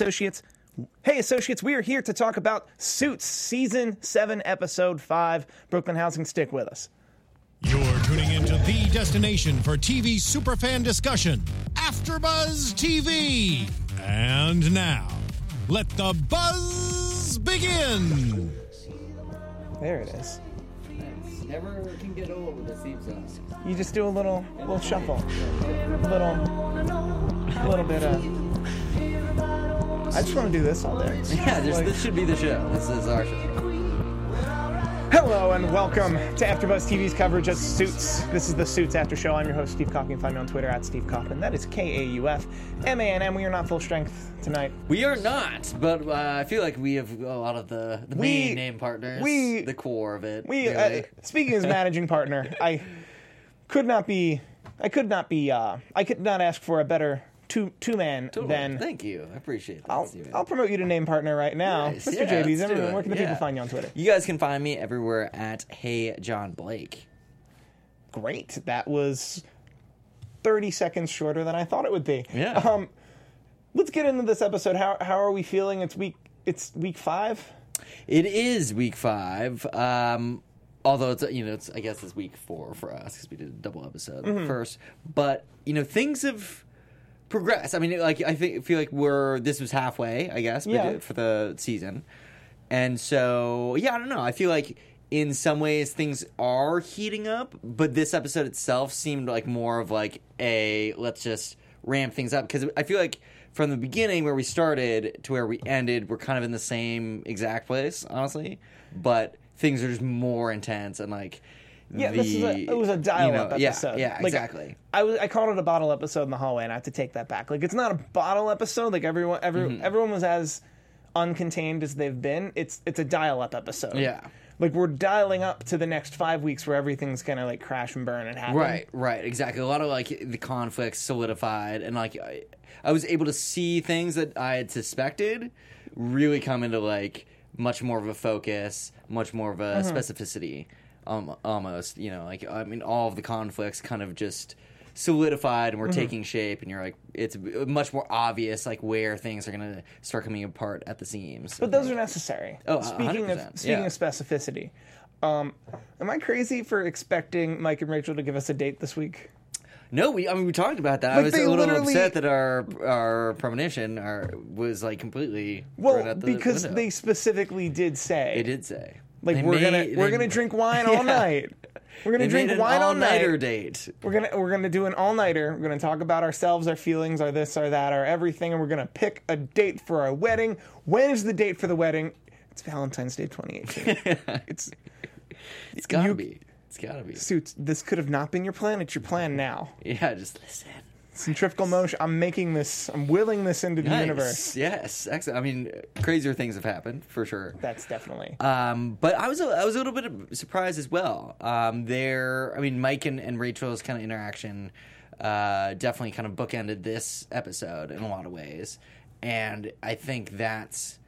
associates. Hey, associates, we are here to talk about Suits, Season 7, Episode 5. Brooklyn Housing, stick with us. You're tuning into the destination for TV superfan discussion, AfterBuzz TV. And now, let the buzz begin. There it is. Nice. Never can get old with the theme song. You just do a little little shuffle. A little, little bit of. I just want to do this all day. Yeah, this, Like- this should be the show. This is our show. Hello and welcome to AfterBuzz TV's coverage of Suits. This is the Suits After Show. I'm your host, Steve Kaufman. You can find me on Twitter at Steve Kaufman. That is K-A-U-F-M-A-N-M. We are not full strength tonight. We are not, but uh, I feel like we have a lot of the, the We- main name partners. we- the core of it. We, really. uh, speaking as managing partner, I could not be, I could not be, uh, I could not ask for a better two two man Totally. than. Thank you. I appreciate that. I'll, Steven. I'll promote you to name partner right now, Nice. Mr. Yeah, JB Zimmerman. Where can the people find you on Twitter? You guys can find me everywhere at Hey John Blake. Great. That was thirty seconds shorter than I thought it would be. Yeah. Um, let's get into this episode. How how are we feeling? It's week. It's week five. It is week five. Um, although it's you know it's I guess it's week four for us because we did a double episode Mm-hmm. first. But you know things have progressed. I mean, like I think feel like we're this was halfway. I guess but Yeah. for the season, and so yeah, I don't know. I feel like in some ways things are heating up, but this episode itself seemed like more of like a let's just ramp things up because I feel like from the beginning where we started to where we ended, we're kind of in the same exact place, honestly. But things are just more intense and like Yeah, the, this is a, it was a dial-up you know, episode. Yeah, yeah, Like, exactly. I was I called it a bottle episode in the hallway, and I have to take that back. Like it's not a bottle episode. Like everyone, every, Mm-hmm. everyone was as uncontained as they've been. It's it's a dial-up episode. Yeah. Like we're dialing up to the next five weeks where everything's gonna like crash and burn and happen. Right, right, exactly. A lot of like the conflicts solidified, and like I, I was able to see things that I had suspected really come into like much more of a focus, much more of a Mm-hmm. specificity, um, almost. You know, like I mean, all of the conflicts kind of just solidified and were Mm-hmm. taking shape, and you're like, it's much more obvious like where things are gonna start coming apart at the seams. But those are necessary. Oh, speaking of 100%, speaking yeah. of specificity, um, am I crazy for expecting Mike and Rachel to give us a date this week? No, we. I mean, we talked about that. I was a little upset that our our premonition our, was like completely Well, thrown out the because they specifically did say They did say like They we're gonna we're gonna drink wine all Yeah. night. We're gonna They drink wine all night. all-nighter date. We're gonna we're gonna do an all nighter. We're gonna talk about ourselves, our feelings, our this, our that, our everything, and we're gonna pick a date for our wedding. When is the date for the wedding? It's Valentine's Day 2018. it's It's gotta You- be. It's gotta be. suits. This could have not been your plan. It's your plan now. Yeah, just listen. Centrifugal motion. I'm making this. I'm willing this into the Nice. universe. Yes, excellent. I mean, crazier things have happened for sure. That's definitely. Um, but I was a, I was a little bit surprised as well. Um, there, I mean, Mike and, and Rachel's kind of interaction uh, definitely kind of bookended this episode in a lot of ways, and I think that's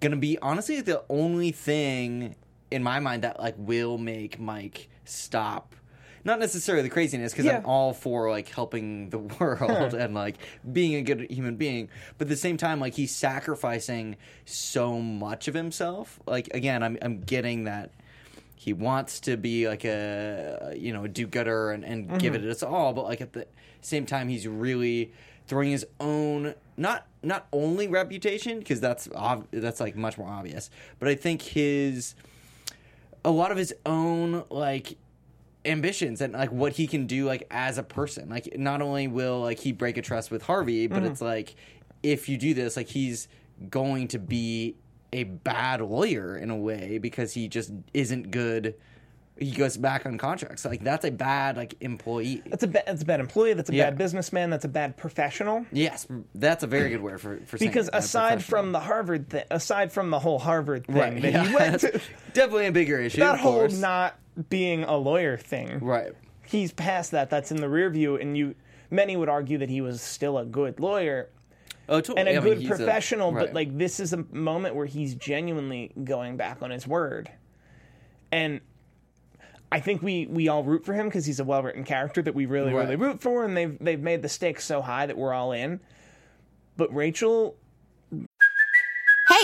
gonna be honestly the only thing in my mind that like will make Mike stop. Not necessarily the craziness, because Yeah. I'm all for like helping the world and like being a good human being, but at the same time, like he's sacrificing so much of himself. Like again, I'm I'm getting that he wants to be like a you know a do-gooder and, and give mm-hmm. it its all, but like at the same time, he's really throwing his own not not only reputation because that's ob- that's like much more obvious, but I think his a lot of his own like ambitions and like what he can do like as a person. Like not only will like he break a trust with harvey but mm-hmm. it's like if you do this like he's going to be a bad lawyer in a way because he just isn't good he goes back on contracts like that's a bad like employee That's a bad. That's a bad employee. That's a Yeah. bad businessman. That's a bad professional. yes that's a very good word for, for Because aside from the Harvard thing, aside from the whole Harvard thing right that yeah, he went to, definitely a bigger issue that whole course. not being a lawyer thing, right he's past that. That's in the rear view, and you. Many would argue that he was still a good lawyer oh totally. and a I mean, good he's professional, right. but like this is a moment where he's genuinely going back on his word, and I think we we all root for him because he's a well written character that we really Right. really root for, and they've they've made the stakes so high that we're all in. But Rachel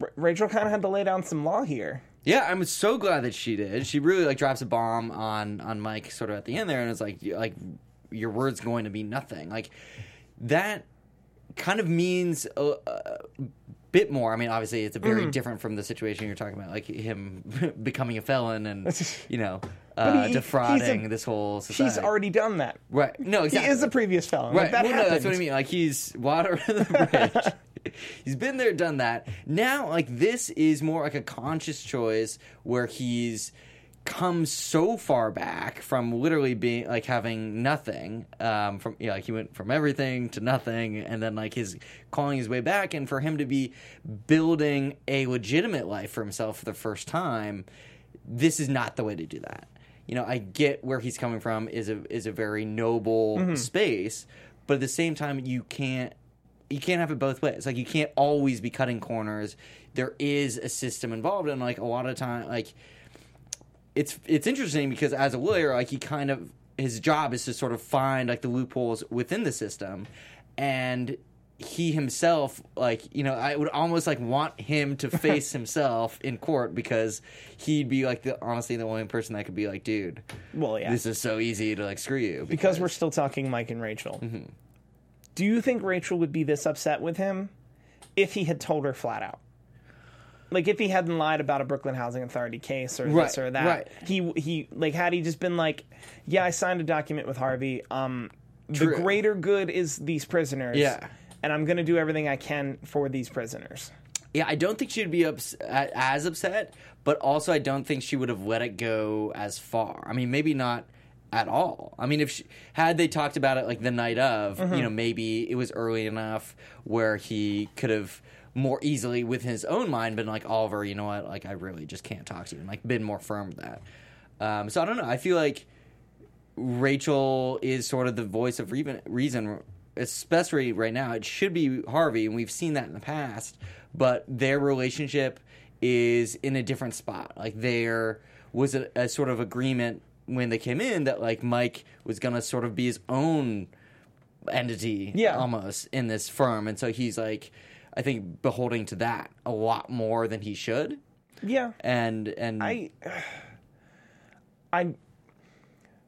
R- Rachel kind of had to lay down some law here. Yeah, I'm so glad that she did. She really like drops a bomb on on Mike sort of at the end there, and it's like you- like your word's going to be nothing. Like that kind of means a, a bit more. I mean, obviously, it's a very different from the situation you're talking about, like him becoming a felon and you know uh, he- defrauding a- this whole society. He's already done that. right. No, exactly. He is a previous felon. Right. Like, that well, no, that's what I mean. Like he's water under the bridge. he's been there, done that. Now, like this is more like a conscious choice where he's come so far back from literally being like having nothing um from yeah like he went from everything to nothing and then like his calling his way back and for him to be building a legitimate life for himself for the first time this is not the way to do that you know i get where he's coming from is a is a very noble space but at the same time you can't you can't have it both ways like you can't always be cutting corners there is a system involved and like a lot of time like it's it's interesting because as a lawyer, like he kind of his job is to sort of find like the loopholes within the system, and he himself like you know I would almost like want him to face himself in court because he'd be like the honestly the only person that could be like, dude, Well, yeah. this is so easy to like screw you because we're still talking Mike and Rachel. Mm-hmm. Do you think Rachel would be this upset with him if he had told her flat out? Like if he hadn't lied about a Brooklyn Housing Authority case or Right, this or that, right. he he like had he just been like, yeah, I signed a document with Harvey. Um, the greater good is these prisoners. Yeah. and I'm going to do everything I can for these prisoners. Yeah, I don't think she'd be ups- as upset, but also I don't think she would have let it go as far. I mean, maybe not at all. I mean, if she, had they talked about it like the night of, you know, maybe it was early enough where he could have more easily with his own mind been like Oliver, you know what, like I really just can't talk to you, and like been more firm with that. Um, so I don't know. I feel like Rachel is sort of the voice of reason, reason, especially right now. It should be Harvey, and we've seen that in the past. But their relationship is in a different spot. Like there was a, a sort of agreement when they came in that like Mike was gonna sort of be his own entity, Yeah. almost in this firm, and so he's like, I think beholding to that a lot more than he should. Yeah, And and I, I,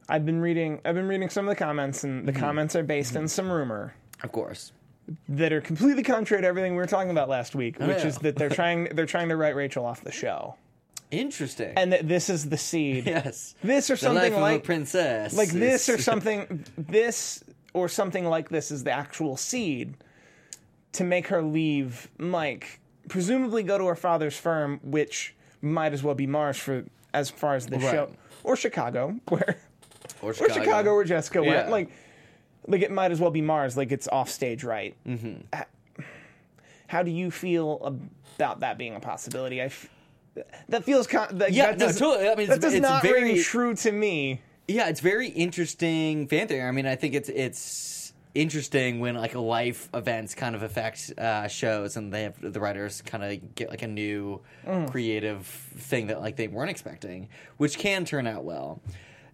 I've been reading. I've been reading some of the comments, and Mm-hmm. the comments are based on some rumor of course, that are completely contrary to everything we were talking about last week, which yeah. is that they're trying they're trying to write Rachel off the show, interesting. and that this is the seed. yes, This or the something life of a like princess, like this or something this or something like this is the actual seed to make her leave Mike, presumably go to her father's firm, which might as well be Mars for as far as the Right. show or Chicago, where or or Chicago where Jessica Yeah. went. Like, like it might as well be Mars. Like it's off stage, right? Mm-hmm. How do you feel about that being a possibility? I f- that feels con- that, Yeah, that no, totally. I mean, that it's- does it's not very- ring true to me. Yeah, it's very interesting fan theory. I mean, I think it's it's interesting when like a life events kind of affect uh, shows, and they have the writers kind of get like a new creative thing that like they weren't expecting, which can turn out well.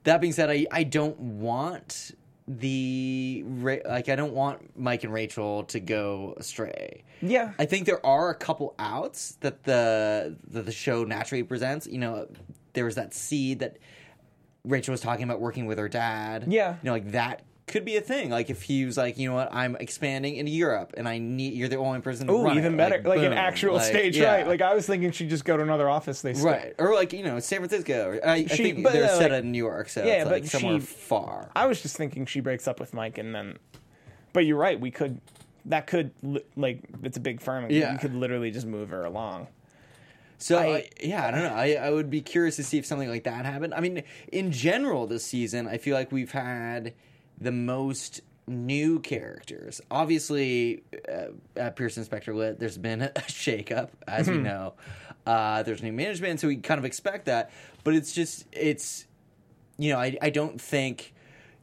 That being said, I I don't want the like I don't want Mike and Rachel to go astray. Yeah. I think there are a couple outs that the that the show naturally presents. You know, there was that seed that Rachel was talking about working with her dad. Yeah. you know, like that could be a thing. Like if he was like, you know what, I'm expanding into Europe, and I need you're the only person. to Oh, even it. better. Like, an actual Like, stage yeah. right. Like I was thinking she'd just go to another office they stay. right, or like you know, San Francisco. Or, I, I She- think but, they're uh, set like- in New York, so Yeah, it's like but somewhere she- far. I was just thinking she breaks up with Mike and then But you're right, we could that could like it's a big firm. Yeah. You could literally just move her along. So I- I, yeah, I don't know. I, I would be curious to see if something like that happened. I mean, in general, this season, I feel like we've had the most new characters. Obviously, uh, at Pearson Specter Litt, there's been a shakeup, as Mm-hmm. we know. Uh, there's new management, so we kind of expect that. But it's just, it's, you know, I, I don't think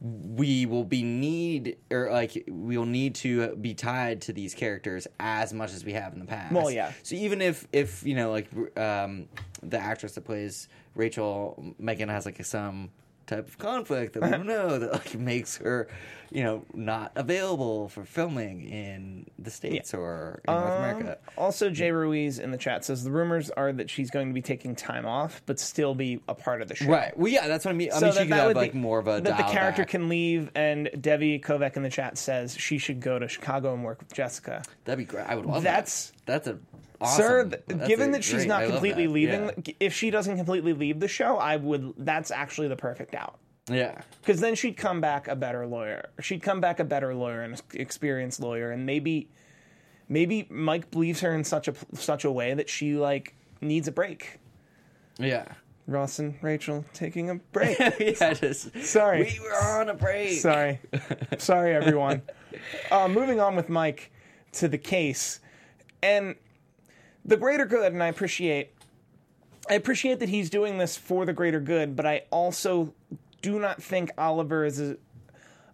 we will be need or like we will need to be tied to these characters as much as we have in the past. Well, yeah. So even if if you know like um, the actress that plays Rachel Meghan has like some type of conflict that we don't know that like makes her you know not available for filming in the states or in North Um, America. Also, Jay Ruiz in the chat says the rumors are that she's going to be taking time off, but still be a part of the show. Right. Well, yeah, that's what I mean. I So mean, she that, could that have like be, more of a that the character back. can leave, and Debbie Kovac in the chat says she should go to Chicago and work with Jessica. That'd be great. I would love That's- that. That's a awesome. th- That's given that she's great- not I completely that. leaving, if she doesn't completely leave the show, I would. That's actually the perfect out. Yeah. yeah. because then she'd come back a better lawyer. She'd come back a better lawyer and experienced lawyer, and maybe, maybe Mike believes her in such a such a way that she like needs a break. Yeah. Ross and Rachel taking a break. yeah, just Sorry. We were on a break. Sorry, sorry everyone. Uh, moving on with Mike to the case, and the greater good, and I appreciate. I appreciate that he's doing this for the greater good, but I also do not think Oliver is a,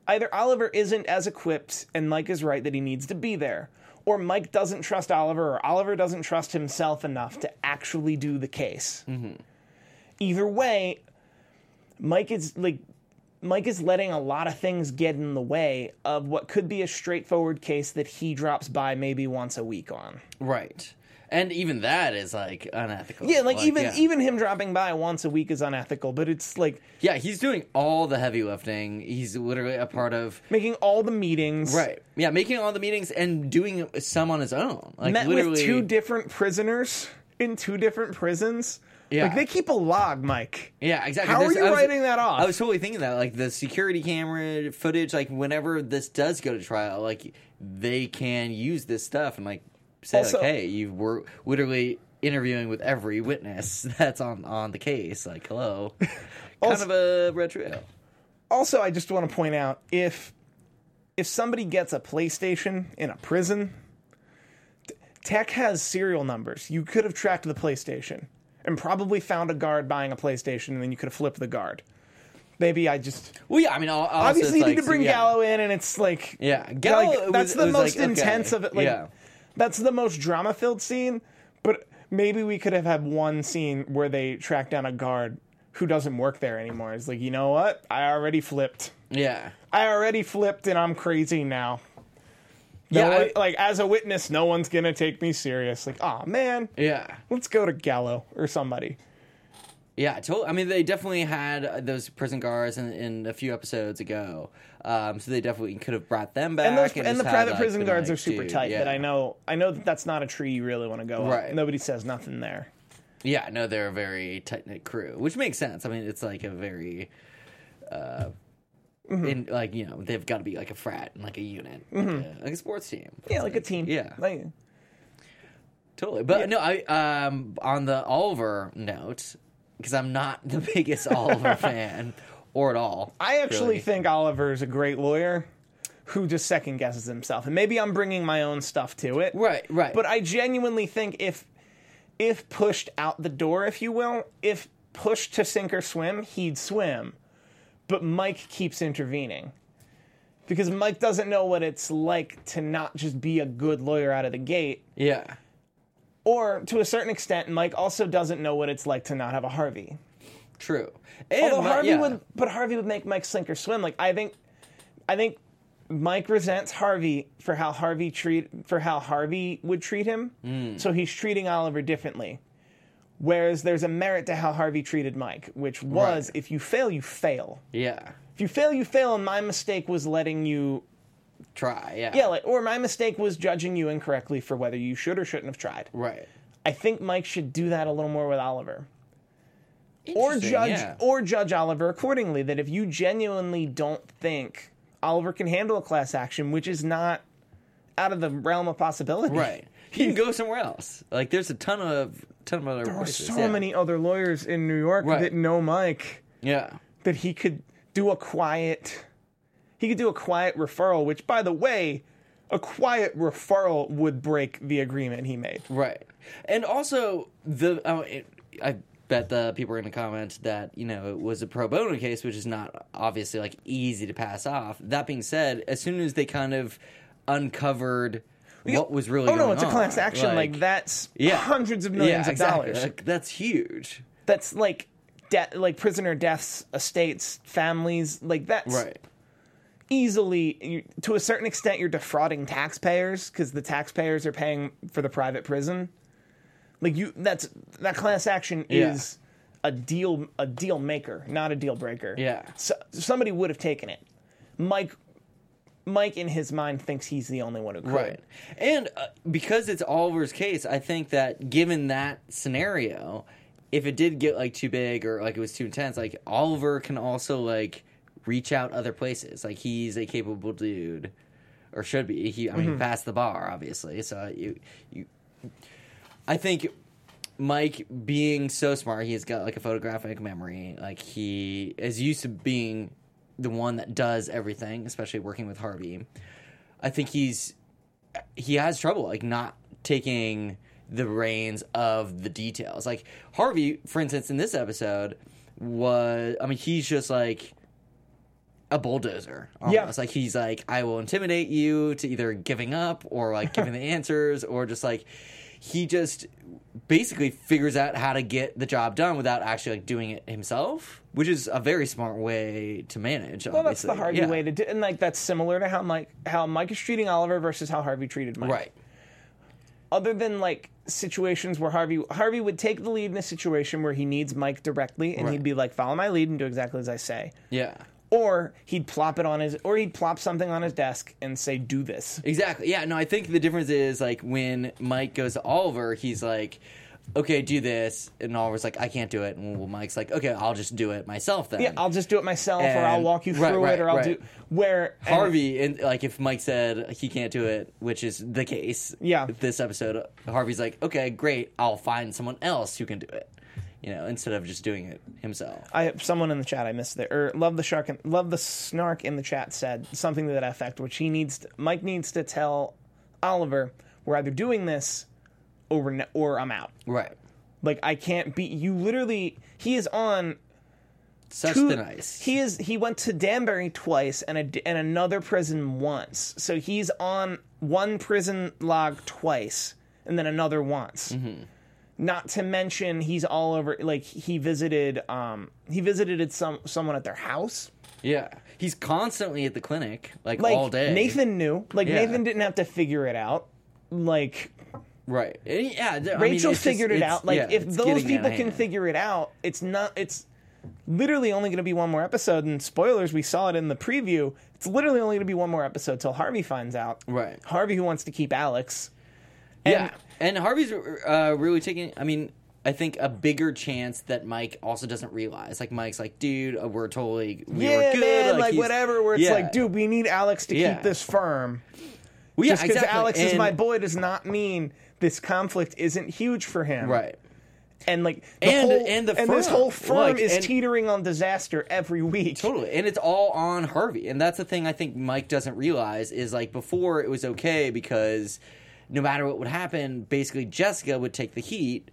either Oliver isn't as equipped, and Mike is right that he needs to be there, or Mike doesn't trust Oliver, or Oliver doesn't trust himself enough to actually do the case. Mm-hmm. Either way, Mike is like Mike is letting a lot of things get in the way of what could be a straightforward case that he drops by maybe once a week on. Right. And even that is like unethical. Yeah, like, even yeah. even him dropping by once a week is unethical, but it's like Yeah, he's doing all the heavy lifting. He's literally a part of making all the meetings. Right. Yeah, making all the meetings and doing some on his own. Like Met literally with two different prisoners in two different prisons. Yeah. Like they keep a log, Mike. Yeah, exactly. How are you was- writing that off? I was totally thinking that, like the security camera footage, like whenever this does go to trial, like they can use this stuff and like say, Also- like, hey, you were literally interviewing with every witness that's on on the case. Like, hello, kind Also- of a retro. Also, I just want to point out if if somebody gets a PlayStation in a prison, Tech has serial numbers. You could have tracked the PlayStation and probably found a guard buying a PlayStation, and then you could have flipped the guard. Maybe I just Well, yeah, I mean, obviously you need like, to bring yeah. Gallo in, and it's like Yeah, Gallo like, was- that's the most like, okay, intense of it. Like yeah. That's the most drama filled scene. But maybe we could have had one scene where they track down a guard who doesn't work there anymore. It's like you know what? I already flipped. Yeah, I already flipped and I'm crazy now. No Yeah, one- I- like as a witness, no one's gonna take me serious. Like, oh man, yeah. let's go to Gallo or somebody. Yeah, totally. I mean, they definitely had uh, those prison guards in, in a few episodes ago, um, so they definitely could have brought them back. And those and, just the private like, prison been guards like, are super dude, tight. yeah. But I know, I know that that's not a tree you really want to go Right. up. Nobody says nothing there. Yeah, no, they're a very tight knit crew, which makes sense. I mean, it's like a very, uh, Mm-hmm. in like you know they've got to be like a frat and like a unit, like, a, like a sports team. Mm-hmm. Yeah, like a team. Yeah. like Totally, but no, I um on the Oliver note because I'm not the biggest Oliver fan or at all. I actually really. think Oliver is a great lawyer who just second guesses himself. And maybe I'm bringing my own stuff to it. Right, right. But I genuinely think if if pushed out the door, if you will, if pushed to sink or swim, he'd swim. But Mike keeps intervening. Because Mike doesn't know what it's like to not just be a good lawyer out of the gate. yeah, Or to a certain extent, Mike also doesn't know what it's like to not have a Harvey. true. And Although my- Harvey yeah. would, but Harvey would make Mike sink or swim. Like I think, I think Mike resents Harvey for how Harvey treat for how Harvey would treat him. Hmm. So he's treating Oliver differently. Whereas there's a merit to how Harvey treated Mike, which was Right. if you fail, you fail. yeah, If you fail, you fail. And my mistake was letting you, try. Yeah, yeah, like, or my mistake was judging you incorrectly for whether you should or shouldn't have tried. right. I think Mike should do that a little more with Oliver. or judge yeah. or judge Oliver accordingly. That if you genuinely don't think Oliver can handle a class action, which is not out of the realm of possibility, Right. He can go somewhere else. Like there's a ton of ton of other There are so yeah. many other lawyers in New York Right. that know Mike Yeah. that he could do a quiet He could do a quiet referral, which, by the way, a quiet referral would break the agreement he made. Right. And also the oh, it, I bet the people are going to comment that you know it was a pro bono case, which is not obviously like easy to pass off. That being said, as soon as they kind of uncovered what was really Oh going no, it's a on, class action. Like, that's yeah, hundreds of millions yeah, of dollars. Like, that's huge. that's like de- like prisoner deaths, estates, families. Like that's Right. Easily you, to a certain extent you're defrauding taxpayers because the taxpayers are paying for the private prison like you that's that class action Yeah. is a deal a deal maker not a deal breaker Yeah. so, somebody would have taken it mike mike in his mind thinks he's the only one who could Right. And uh, because it's Oliver's case, I think that given that scenario, if it did get like too big or like it was too intense, like Oliver can also like reach out other places. Like he's a capable dude or should be. He I mean Mm-hmm. passed the bar obviously. So you you I think Mike being so smart, he's got like a photographic memory. Like he is used to being the one that does everything, especially working with Harvey. I think he's he has trouble like not taking the reins of the details. Like Harvey, for instance, in this episode was I mean he's just like a bulldozer. Almost. Yeah. It's like he's like, I will intimidate you to either giving up or like giving the answers or just like he just basically figures out how to get the job done without actually like doing it himself, which is a very smart way to manage. well that's the obviously. harvey Yeah. way to do and like that's similar to how mike how mike is treating oliver versus how harvey treated mike Right. other than like situations where Harvey Harvey would take the lead in a situation where he needs Mike directly and Right. he'd be like follow my lead and do exactly as I say Yeah. Or he'd plop it on his or he'd plop something on his desk and say do this Exactly. Yeah. No, I think the difference is like when Mike goes to Oliver, he's like, "Okay, do this," and Oliver's like, "I can't do it," and well, Mike's like, "Okay, I'll just do it myself then." yeah I'll just do it myself or I'll walk you through right, right, it or I'll right. do where and- Harvey and like if Mike said he can't do it, which is the case. Yeah. This episode, Harvey's like, "Okay, great. I'll find someone else who can do it." You know, instead of just doing it himself. I someone in the chat I missed it or love the shark and love the snark in the chat said something to that effect which he needs to, Mike needs to tell Oliver we're either doing this or or I'm out Right. like I can't be you literally he is on Such two- the nice. He is. He went to Danbury twice and a, and another prison once. So he's on one prison log twice and then another once. Mm-hmm. Not to mention he's all over. Like he visited. Um, he visited some someone at their house. yeah. He's constantly at the clinic, like, Like all day. Nathan knew. Like Yeah. Nathan didn't have to figure it out. Like Right. Yeah. I mean, Rachel just- figured it out. Like yeah, if those people can hand. figure it out, it's not. It's literally only going to be one more episode. And spoilers, we saw it in the preview. It's literally only going to be one more episode till Harvey finds out. Right. Harvey who wants to keep Alex. And yeah, and Harvey's uh, really taking. I mean, I think a bigger chance that Mike also doesn't realize. Like Mike's like, dude, uh, we're totally we yeah, were good. man, like, he's- whatever. Where it's Yeah. like, dude, we need Alex to Yeah. keep this firm. well, yeah, Just because exactly. Alex is my boy does not mean this conflict isn't huge for him. right? And like, the And- whole, and the this firm. whole firm Like, is and- teetering on disaster every week. Totally, and it's all on Harvey, and that's the thing I think Mike doesn't realize is like before it was okay because no matter what would happen, basically Jessica would take the heat,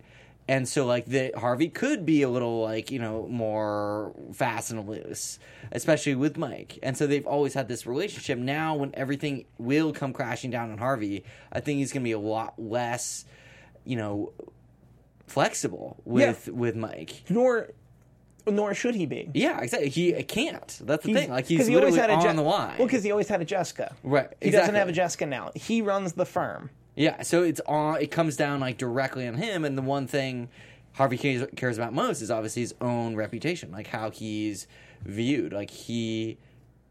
and so like the Harvey could be a little like you know more fast and loose, especially with Mike, and so they've always had this relationship. Now when everything will come crashing down on Harvey, I think he's gonna be a lot less, you know, flexible with with Mike. Nor, nor should he be. Yeah, exactly. He can't. That's the thing. Like he's he literally always had a on Je- the line. Well, because he always had a Jessica. Right, He doesn't have a Jessica now. He runs the firm. Yeah, so it's on. It comes down like directly on him, and the one thing Harvey cares, cares about most is obviously his own reputation, like how he's viewed. Like he,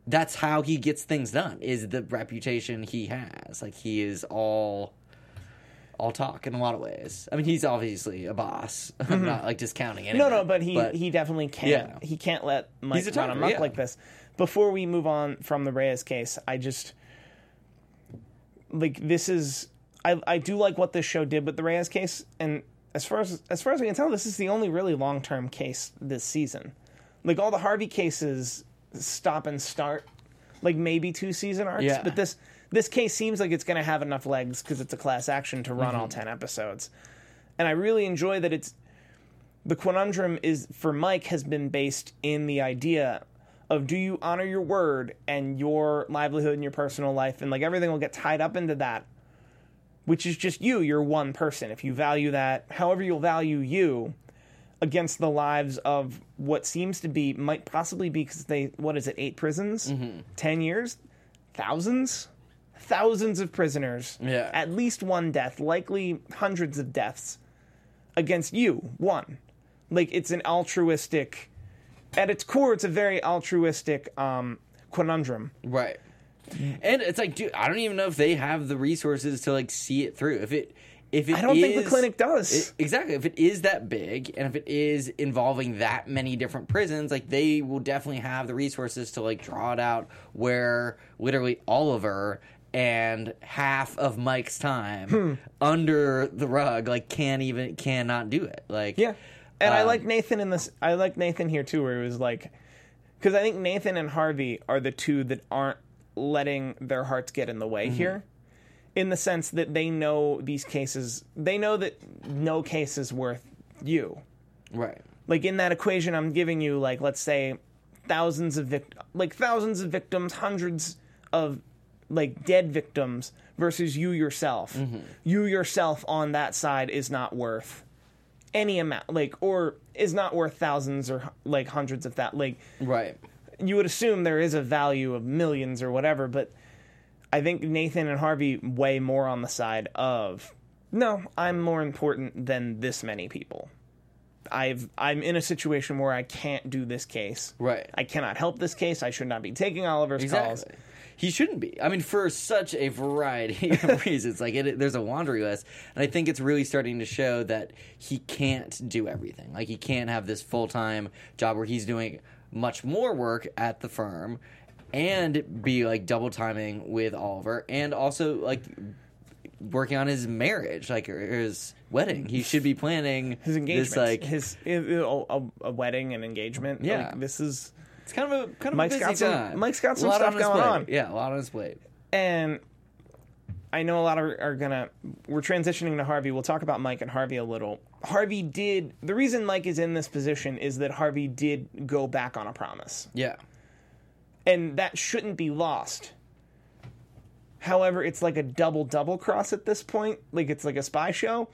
that's how he gets things done. Is the reputation he has. Like he is all. All talk in a lot of ways. I mean, he's obviously a boss. I'm not like discounting anything. Mm-hmm. No, no, but he he definitely can't. Yeah. He can't let Mike He's a run tiger, amok yeah. like this. Before we move on from the Reyes case, I just like this is I I do like what this show did with the Reyes case, and as far as as far as I can tell, this is the only really long term case this season. Like all the Harvey cases, stop and start. like maybe two season arcs. Yeah. But this this case seems like it's going to have enough legs because it's a class action to run Mm-hmm. all ten episodes, and I really enjoy that it's the conundrum is for Mike has been based in the idea of do you honor your word and your livelihood and your personal life and like everything will get tied up into that which is just you you're one person. If you value that however you'll value you against the lives of what seems to be might possibly be because they what is it eight prisons? Mm-hmm. 10 years? Thousands? Thousands of prisoners. Yeah. at least one death likely hundreds of deaths against you one. Like it's an altruistic at its core it's a very altruistic um conundrum. Right. And it's like, dude, I don't even know if they have the resources to like see it through. If it, if it i don't think the clinic does it- exactly. If it is that big, and if it is involving that many different prisons, like they will definitely have the resources to like draw it out. Where literally Oliver and half of Mike's time Hmm. under the rug, like can't even cannot do it. Like Yeah, and I Um, like Nathan in this. I like Nathan here too, where it was like, because I think Nathan and Harvey are the two that aren't letting their hearts get in the way Mm-hmm. here, in the sense that they know these cases. They know that no case is worth you. right. Like in that equation, I'm giving you like let's say thousands of vic- like thousands of victims, hundreds of like dead victims versus you yourself. You yourself on that side is not worth any amount like or is not worth thousands or like hundreds of that like Right. You would assume there is a value of millions or whatever but i think nathan and harvey weigh more on the side of no i'm more important than this many people i've i'm in a situation where i can't do this case Right. i cannot help this case i should not be taking oliver's calls Exactly. He shouldn't be. I mean, for such a variety of reasons. Like, it, there's a laundry list, and I think it's really starting to show that he can't do everything. Like, he can't have this full time job where he's doing much more work at the firm, and be like double timing with Oliver, and also like working on his marriage, like his wedding. He should be planning his engagement This, like, his a, a, wedding and engagement Yeah. like, this is it's kind of a kind of Mike's a busy got some- time. Mike's got some stuff on going plate. on. Yeah, a lot on his plate. and I know a lot are, are gonna. We're transitioning to Harvey. We'll talk about Mike and Harvey a little. Harvey did the reason Mike is in this position is that Harvey did go back on a promise, Yeah. and that shouldn't be lost. However, it's like a double double cross at this point. Like it's like a spy show,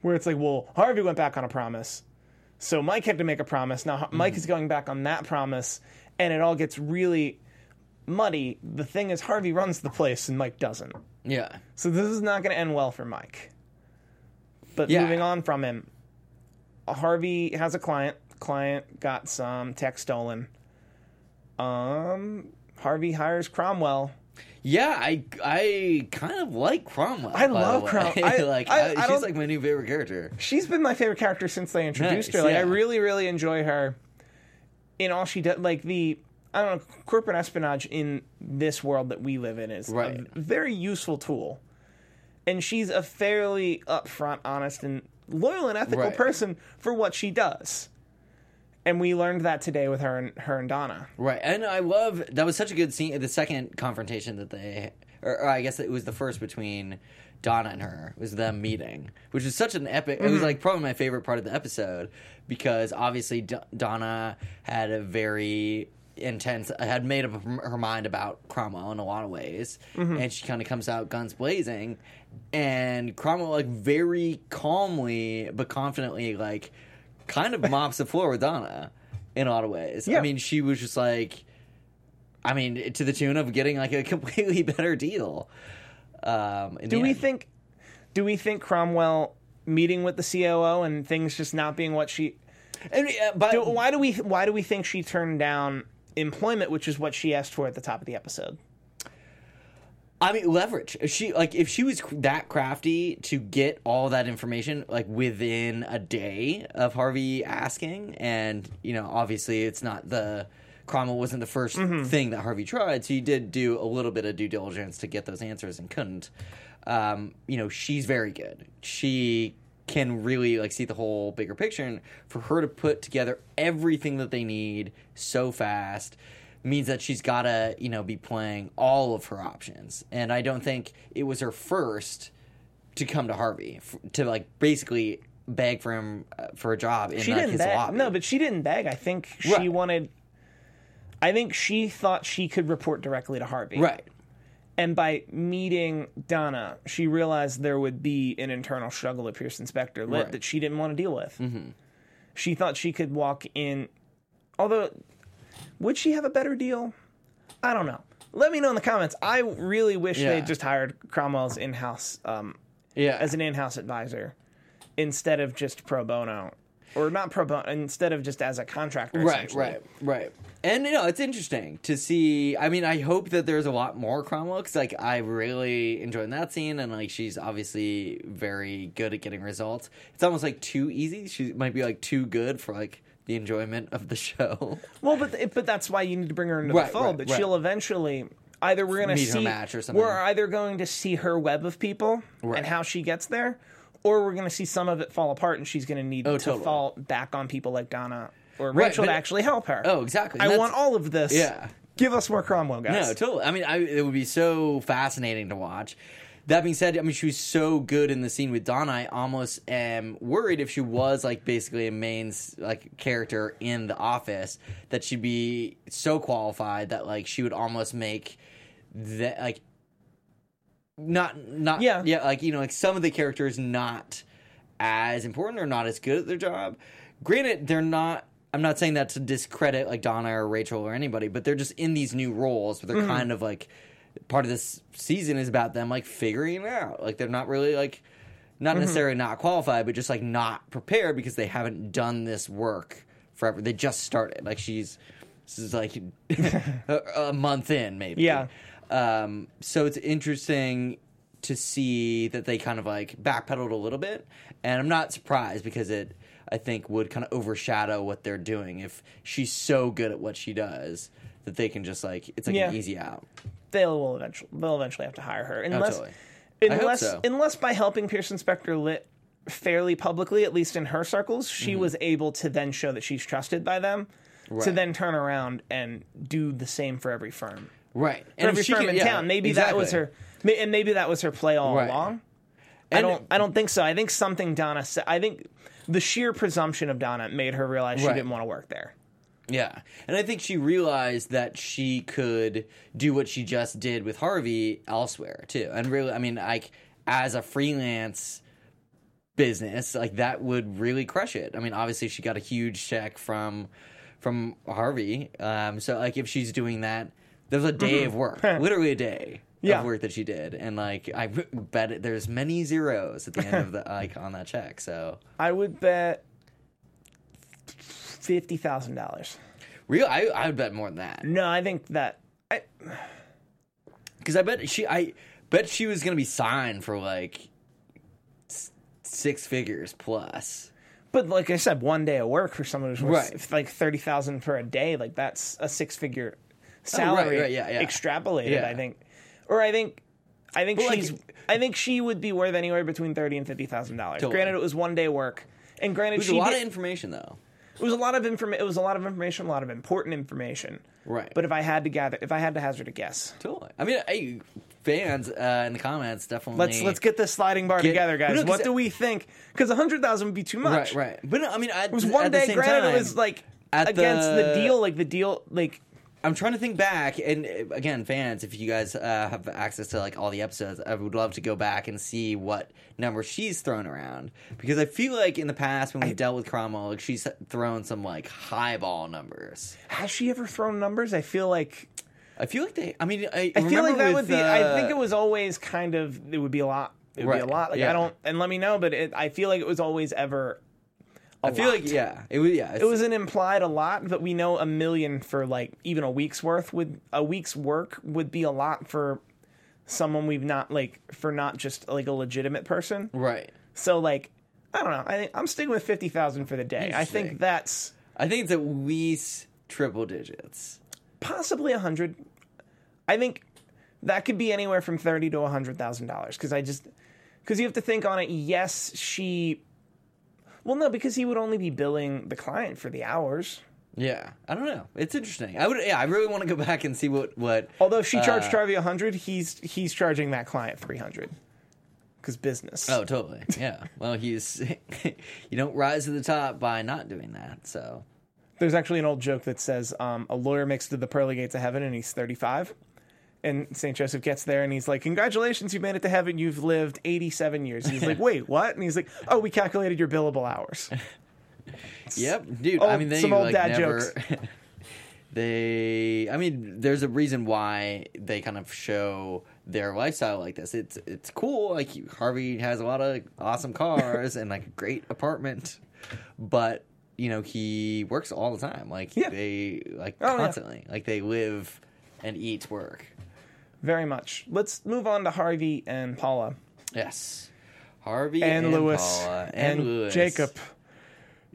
where it's like, well, Harvey went back on a promise, so Mike had to make a promise. Now Mike mm-hmm. is going back on that promise, and it all gets really muddy. The thing is, Harvey runs the place, and Mike doesn't. Yeah. So this is not going to end well for Mike. But Yeah. moving on from him, Harvey has a client. Client got some tech stolen. Um, Harvey hires Cromwell. Yeah, I I kind of like Cromwell. I love Cromwell. I- like I- I- she's like my new favorite character. She's been my favorite character since they introduced Nice, her. Like I really, really enjoy her in all she does. Like the I don't know, corporate espionage in this world that we live in is Right. a very useful tool. And she's a fairly upfront, honest, and loyal and ethical Right. person for what she does. And we learned that today with her and her and Donna. Right, and I love that was such a good scene. The second confrontation that they, or, or I guess it was the first between Donna and her was them meeting, which was such an epic. It Mm-hmm. was like probably my favorite part of the episode because obviously D- Donna had a very intense had made up her mind about Cromwell in a lot of ways, Mm-hmm. and she kind of comes out guns blazing, and Cromwell like very calmly but confidently like kind of mops the floor with Donna in a lot of ways. Yeah. I mean, she was just like, I mean, to the tune of getting like a completely better deal. Um, Do we end. think do we think Cromwell meeting with the COO and things just not being what she And, uh, but do, why do we why do we think she turned down employment, which is what she asked for at the top of the episode? I mean, leverage. If she like if she was that crafty to get all that information like within a day of Harvey asking, and you know, obviously it's not the Cromwell wasn't the 1st thing that Harvey tried, so he did do a little bit of due diligence to get those answers and couldn't. Um, you know, she's very good. She can really like see the whole bigger picture, and for her to put together everything that they need so fast means that she's got to you know be playing all of her options, and I don't think it was her first to come to Harvey f- to like basically beg for him uh, for a job in she like, didn't his beg. lobby. No, but she didn't beg. I think she Right. wanted. I think she thought she could report directly to Harvey. right, And by meeting Donna, she realized there would be an internal struggle at Pearson Specter Litt Right. Mm-hmm. that she didn't want to deal with. She thought she could walk in. Although, would she have a better deal? I don't know. Let me know in the comments. I really wish Yeah. they just hired Cromwell's in-house um, yeah, as an in-house advisor instead of just pro bono, or not pro bono, instead of just as a contractor. right, right, right. And you know, it's interesting to see. I mean, I hope that there's a lot more Cromwell because, like, I really enjoyed that scene, and like, she's obviously very good at getting results. It's almost like too easy. She might be like too good for like the enjoyment of the show. Well, but but that's why you need to bring her into Right, the fold. right, but right. she'll eventually either we're going to see match or something. we're either going to see her web of people and how she gets there, or we're going to see some of it fall apart, and she's going to need Oh, to totally. fall back on people like Donna or Right, Rachel to actually help her. Oh, exactly. I want all of this. Yeah. Give us more Cromwell, guys. No, totally. I mean, I, it would be so fascinating to watch. That being said, I mean, she was so good in the scene with Donna. I almost am worried if she was like basically a main like character in the office that she'd be so qualified that like she would almost make that like not not Yeah. yeah like you know like some of the characters not as important or not as good at their job. Granted, they're not. I'm not saying that to discredit like Donna or Rachel or anybody, but they're just in these new roles. But they're mm-hmm. kind of like part of this season is about them like figuring it out. Like they're not really like not mm-hmm. necessarily not qualified, but just like not prepared because they haven't done this work forever. They just started. Like she's this is like a month in maybe. Yeah. Um, so it's interesting to see that they kind of like backpedaled a little bit, and I'm not surprised because it I think would kind of overshadow what they're doing if she's so good at what she does that they can just like it's like Yeah. an easy out. They will eventually they'll eventually have to hire her unless totally. I hope unless so. unless by helping Pearson Specter Litt fairly publicly, at least in her circles, she Mm-hmm. was able to then show that she's trusted by them. To then turn around and do the same for every firm, Right. for every she firm can- in yeah, town. Maybe that was her, and maybe that was her play all Right. along. I don't. I don't think so. I think something Donna said. I think the sheer presumption of Donna made her realize she Right. didn't want to work there. Yeah. And I think she realized that she could do what she just did with Harvey elsewhere too. And really I mean like as a freelance business, like that would really crush it. I mean obviously she got a huge check from from Harvey. Um so like if she's doing that there's a day of mm-hmm. work, literally a day Yeah. of work that she did, and like I bet it, there's many zeros at the end of the like on that check. So I would bet fifty thousand dollars. real, I I would bet more than that. No, I think that. I, Because I bet she, I bet she was gonna be signed for like s- six figures plus. But like I said, one day of work for someone who's worth Right. like thirty thousand for a day, like that's a six figure salary Oh, right, yeah, yeah. extrapolated. Yeah. I think, or I think, I think like, she's. I think she would be worth anywhere between thirty and fifty thousand dollars. Totally. Granted, it was one day work, and granted, It was she a lot did, of information though. it was a lot of inform. It was a lot of information, a lot of important information. Right. But if I had to gather, if I had to hazard a guess, Totally. I mean, hey, fans uh, in the comments definitely. let's let's get this sliding bar Get- together, guys. No, what do we think? Because a hundred thousand would be too much. right, right. But no, I mean, I, It was one day. Granted, it was like at against the, the- deal. Like the deal, like I'm trying to think back, and uh, again, fans, if you guys uh, have access to like all the episodes, I would love to go back and see what number she's thrown around because I feel like in the past when we dealt with Cromwell, like she's thrown some like highball numbers. has she ever thrown numbers? I feel like I feel like they. I mean, I, I feel like that with, would be. I uh, think it was always kind of. It would be a lot. It would be a lot. Like yeah. I don't. And let me know. But it, I feel like it was always ever. I I feel like yeah, it was yeah. It was an implied a lot, but we know a million for like even a week's worth would a week's work would be a lot for someone we've not like for not just like a legitimate person. right. So like I don't know. I think I'm sticking with fifty thousand for the day. I think that's I think it's at least triple digits. possibly a hundred. I think that could be anywhere from thirty to a hundred thousand dollars because I just because you have to think on it. Yes, she. Well, no, because he would only be billing the client for the hours. Yeah, I don't know. It's interesting. I would. Yeah, I really want to go back and see what what. Although she charged uh, Harvey a hundred, he's he's charging that client three hundred because business. Oh, totally. Yeah. well, he's. you don't rise to the top by not doing that. So. There's actually an old joke that says um, a lawyer makes it to the pearly gates of heaven and he's 35. And St. Joseph gets there and he's like, Congratulations, you made it to heaven. You've lived 87 years. He's like, Wait, what? And he's like, Oh, we calculated your billable hours. Yep, dude. I oh, mean, they some old like dad never. jokes. they. I mean, there's a reason why they kind of show their lifestyle like this. It's it's cool. Like Harvey has a lot of awesome cars and like a great apartment, but you know he works all the time. Like Yeah. they like Oh, yeah. constantly. Like they live and eat work. Very much. Let's move on to Harvey and Paula Yes. Harvey and, and, Louis Paula and, Louis. Jacob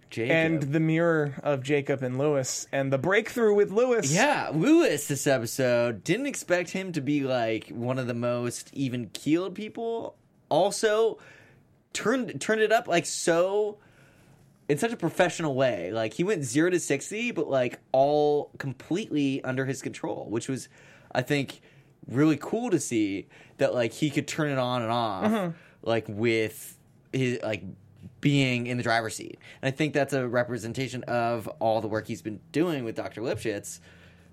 Jacob. and the mirror of Jacob and Louis and the breakthrough with Louis. Yeah, Louis this episode didn't expect him to be like one of the most even keeled people. Also, turned turned it up like so in such a professional way. Like he went zero to sixty, but like all completely under his control, which was, I think, really cool to see that like he could turn it on and off, like with his like being in the driver's seat. And I think that's a representation of all the work he's been doing with Dr. Lipschitz.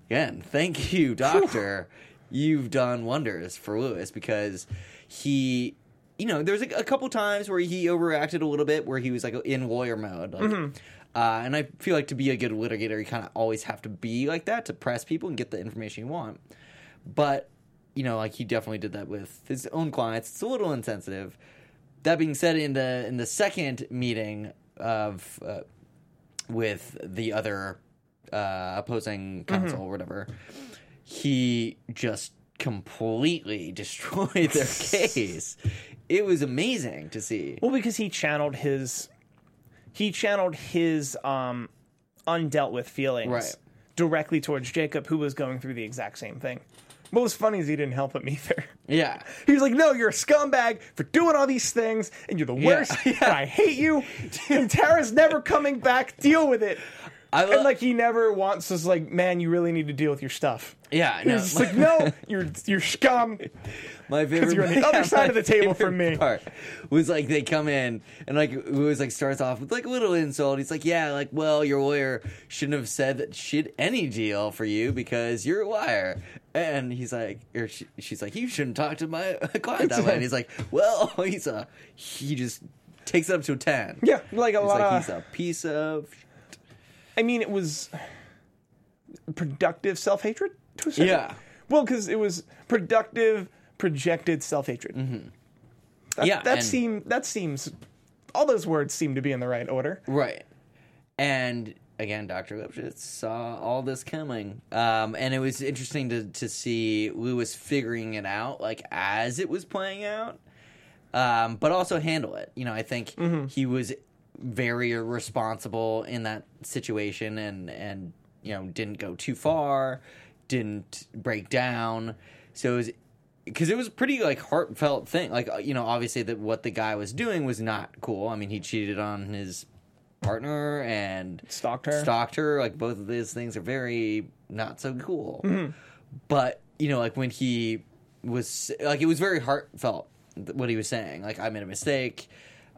Again, thank you, Doctor. You've done wonders for Louis because he, you know, there's a, a couple times where he overreacted a little bit, where he was like in lawyer mode. Like, uh, and I feel like to be a good litigator, you kind of always have to be like that to press people and get the information you want. But you know, like he definitely did that with his own clients. It's a little insensitive. That being said, in the in the second meeting of uh, with the other uh, opposing counsel or whatever, he just completely destroyed their case. It was amazing to see. Well, because he channeled his he channeled his um undealt with feelings Right. directly towards Jacob, who was going through the exact same thing. What was funny is he didn't help him either. Yeah, He was like, "No, you're a scumbag for doing all these things, and you're the worst. yeah. And I hate you. And Tara's never coming back. Deal with it." I And like he never wants us like, "Man, you really need to deal with your stuff." yeah. No, He's just like, "No, you're you're scum." My favorite you're on the other side of the table from me. Part was like they come in and like it was like starts off with like a little insult. He's like, "Yeah, like well, your lawyer shouldn't have said that had any deal for you because you're a liar." And he's like, or she, she's like, "You shouldn't talk to my client that way." And he's like, "Well, he's a he just takes it up to a ten. Yeah, like a he's lot like of. he's a piece of I mean, it was productive self hatred to a certain. Yeah. Well, because it was productive projected self hatred. Mm-hmm. That, Yeah, That seem that seems. All those words seem to be in the right order. Right. And again, Dr. Lipschitz saw all this coming. Um, and it was interesting to, to see Louis figuring it out, like, as it was playing out, um, but also handle it. You know, I think he was very responsible in that situation and, and, you know, didn't go too far, didn't break down. So it was because it was a pretty like heartfelt thing. Like uh, you know, obviously that what the guy was doing was not cool. I mean, he cheated on his partner and Stalked her. Stalked her. Like both of those things are very not so cool. Mm-hmm. But you know, like when he was like, it was very heartfelt what he was saying. Like I made a mistake.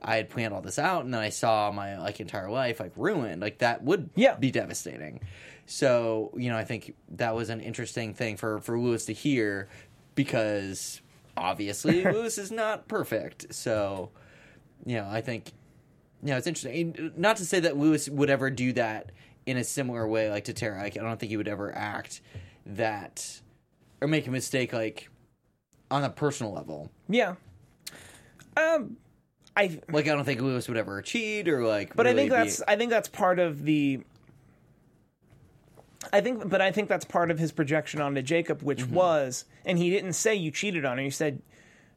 I had planned all this out, and then I saw my like entire life like ruined. Like that would Yeah. be devastating. So you know, I think that was an interesting thing for for Louis to hear because obviously Louis is not perfect. So you know, I think know it's interesting. Not to say that Louis would ever do that in a similar way, like to Tara. Like, I don't think he would ever act that or make a mistake like on a personal level. Yeah. Um, I Like, I don't think Louis would ever cheat or like. but I really think be- that's I think that's part of the. I think, but I think that's part of his projection onto Jacob, which Mm-hmm. was, and he didn't say you cheated on her. He said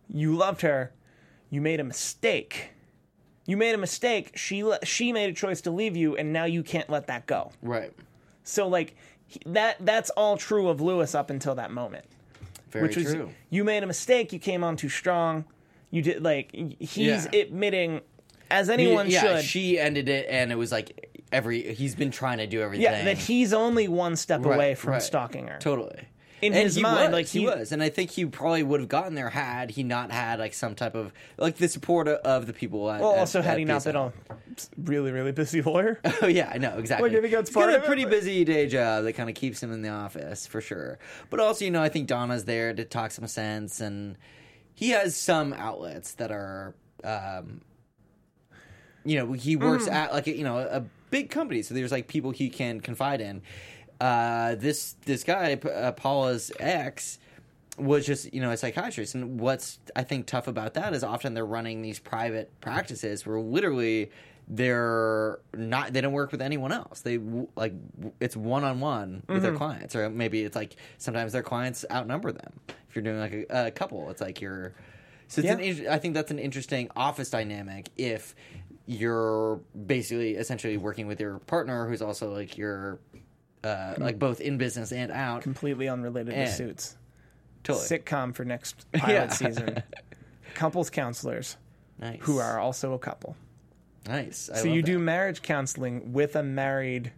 you loved her, you made a mistake. You made a mistake. She le- she made a choice to leave you, and now you can't let that go. right. So like he- that that's all true of Louis up until that moment, Very which was true. you made a mistake. You came on too strong. You did like he's Yeah. admitting, as anyone yeah, should. she ended it, and it was like every he's been trying to do everything. Yeah, that he's only one step Right, away from right. stalking her. Totally. In And his he mind, was, like, he, he- was, and I think he probably would have gotten there had he not had like some type of like the support of, the people. At, Well, at- also had at he not been a really, really busy lawyer. Oh yeah, I know exactly. Like, I think that's part got of a pretty busy day job that kind of keeps him in the office for sure. But also, you know, I think Donna's there to talk some sense, and he has some outlets that are, um, you know, he works Mm. at like you know a big company, so there's like people he can confide in. Uh, this this guy, uh, Paula's ex. Was just you know a psychiatrist, and what's I think tough about that is often they're running these private practices where literally they're not they don't work with anyone else they like it's one-on-one with their clients or maybe it's like sometimes their clients outnumber them if you're doing like a, a couple it's like you're so it's an, Yeah. in- i think that's an interesting office dynamic if you're basically essentially working with your partner who's also like your uh, like both in business and out Completely unrelated to suits. totally Sitcom for next pilot Yeah. season. Couples counselors nice who are also a couple. nice I So you do marriage counseling with a married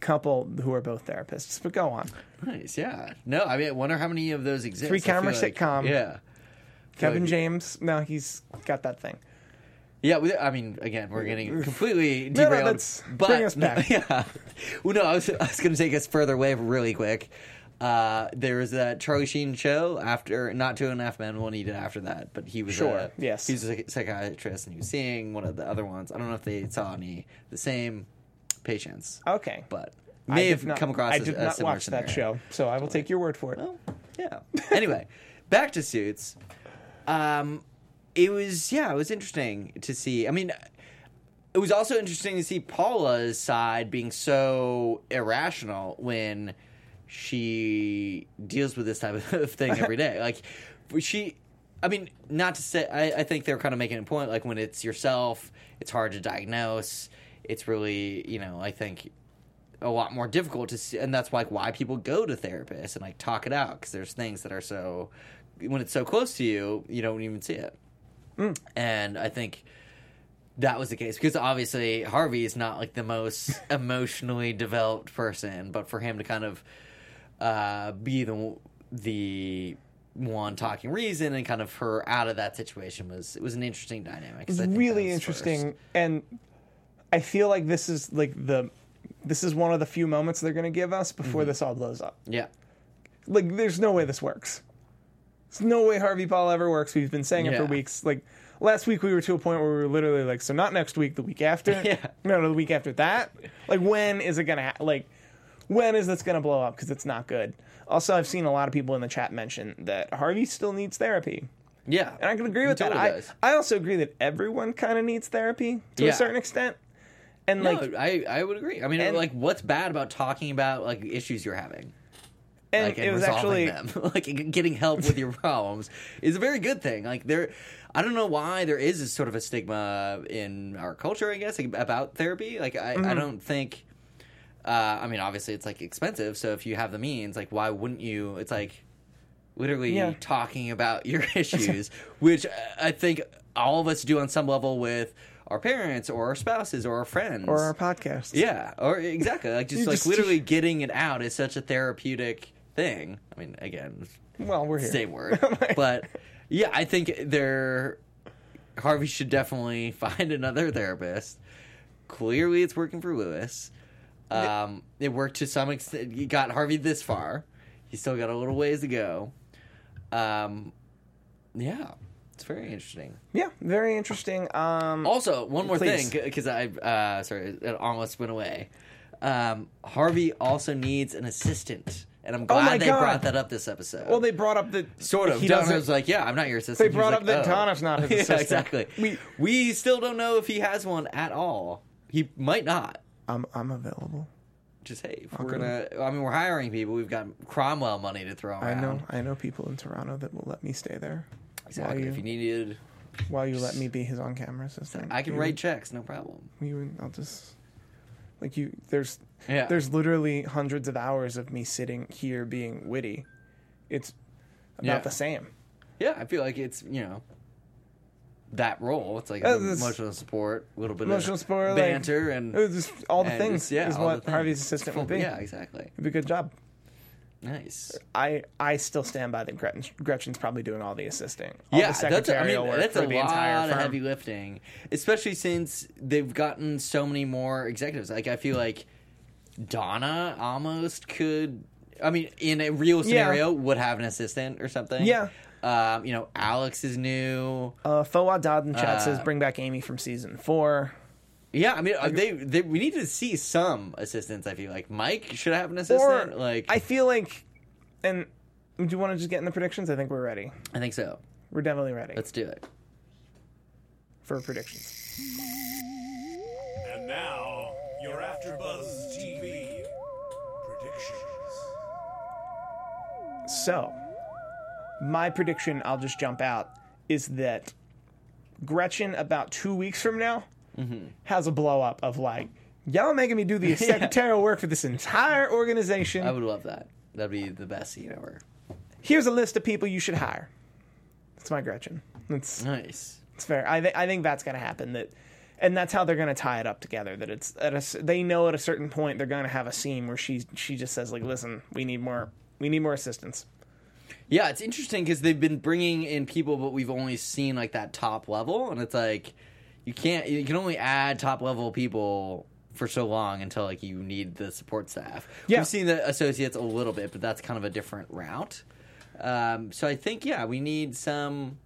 couple who are both therapists. But go on. nice yeah no i mean i wonder how many of those exist Three camera like- sitcom. yeah Kevin Good. James, no, he's got that thing. Yeah, we, I mean, again, we're getting completely No, no, derailed. that's- but bring us back. yeah, well, no, I was, I was going to take us further away really quick. Uh, there was that Charlie Sheen show after, not Two and a Half Men, one he did after that, but he was Sure, a, yes. he was a psychiatrist and he was seeing one of the other ones. I don't know if they saw any the same patients, Okay. but may have not- come across. I did a not similar watch that show, so I will take your word for it. Well, yeah. Anyway, back to Suits. Um, it was yeah, it was interesting to see. I mean, it was also interesting to see Paula's side being so irrational when she deals with this type of thing every day. Like she. I mean, not to say. I, I think they're kind of making a point. Like when it's yourself, it's hard to diagnose. It's really, you know, I think a lot more difficult to see, and that's like why people go to therapists and like talk it out because there's things that are so when it's so close to you, you don't even see it. And I think that was the case because obviously Harvey is not like the most emotionally developed person, but for him to kind of uh, be the the one talking reason and kind of her out of that situation was it was an interesting dynamic. It's really interesting, first. and I feel like this is like the this is one of the few moments they're going to give us before Mm-hmm. this all blows up. Yeah, Like, there's no way this works. There's no way Harvey Paul ever works. We've been saying it for weeks. Like last week, we were to a point where we were literally like, so not next week, the week after. Yeah. No, no, the week after that. Like, when is it gonna ha- like? When is this gonna blow up? Because it's not good. Also, I've seen a lot of people in the chat mention that Harvey still needs therapy. yeah, And I can agree with that. I, I also agree that everyone kind of needs therapy to Yeah. a certain extent. And No, like, I, I would agree. I mean, and- like, what's bad about talking about like issues you're having? And like, it was actually them. like getting help with your problems is a very good thing. Like there, I don't know why there is a sort of a stigma in our culture. I guess about therapy. Like I, Mm-hmm. I don't think. Uh, I mean, obviously, it's like expensive. So if you have the means, like, why wouldn't you? It's like literally Yeah. talking about your issues, which I think all of us do on some level with our parents or our spouses or our friends or our podcast. yeah, or exactly like just You like just- literally getting it out is such a therapeutic thing. I mean, again, Well, we're here. same word, but yeah, I think there Harvey should definitely find another therapist. Clearly, it's working for Louis. Um, it worked to some extent. He got Harvey this far. He's still got a little ways to go. Um, yeah, it's very interesting. Yeah, very interesting. Um, Also, one more Please. thing, because I uh, sorry, it almost went away. Um, Harvey also needs an assistant, and I'm oh glad Oh they God. brought that up this episode. well, they brought up that sort of. He doesn't. was like, "Yeah, I'm not your assistant." They brought like, up that "Oh." Not his yeah, assistant. exactly. We- We still don't know if he has one at all. He might not. I'm I'm available. Just hey, if we're gonna. I mean, we're hiring people. We've got Cromwell money to throw I around. know I know people in Toronto that will let me stay there. Exactly. While you, If you needed, while you let me be his on camera assistant. I can You- write checks, no problem. You, I'll just like you. There's Yeah. there's literally hundreds of hours of me sitting here being witty. It's about Yeah. the same. Yeah, I feel like it's you know, that role. It's like Uh, emotional support, a little bit Emotional of support, like- banter, and was just all the and things just- yeah, is all what Harvey's assistant would be. Yeah, exactly. It'd be a good job. Nice. I I still stand by that Gretchen, Gretchen's probably doing all the assisting. All yeah, the that's I mean work that's for a the lot entire of heavy lifting, especially since they've gotten so many more executives. Like I feel like Donna almost could. I mean, in a real scenario, would have an assistant or something. Yeah. Um, you know, Alex is new. Uh, Fawad Dodd in chat Uh, says bring back Amy from season four. Yeah, I mean, uh, they, they we need to see some assistance. I feel like Mike should have an assistant. Or like I feel like, and do you want to just get in the predictions? I think we're ready. I think so. We're definitely ready Let's do it. for predictions. And now, your AfterBuzz TV predictions. So, my prediction, I'll just jump out, is that Gretchen, about two weeks from now, Mm-hmm. has a blow up of like, y'all making me do the secretarial work for this entire organization. I would love that. That'd be the best scene ever. Here's a list of people you should hire. That's my Gretchen. That's Nice. it's fair. I, th- I think that's going to happen. That, and that's how they're going to tie it up together. That it's at a, they know at a certain point they're going to have a scene where she she just says like, listen, we need more we need more assistance. Yeah, it's interesting because they've been bringing in people, but we've only seen like that top level, and it's like you can't you can only add top level people for so long until like you need the support staff. Yeah. We've seen the associates a little bit, but that's kind of a different route. Um, so I think yeah, we need some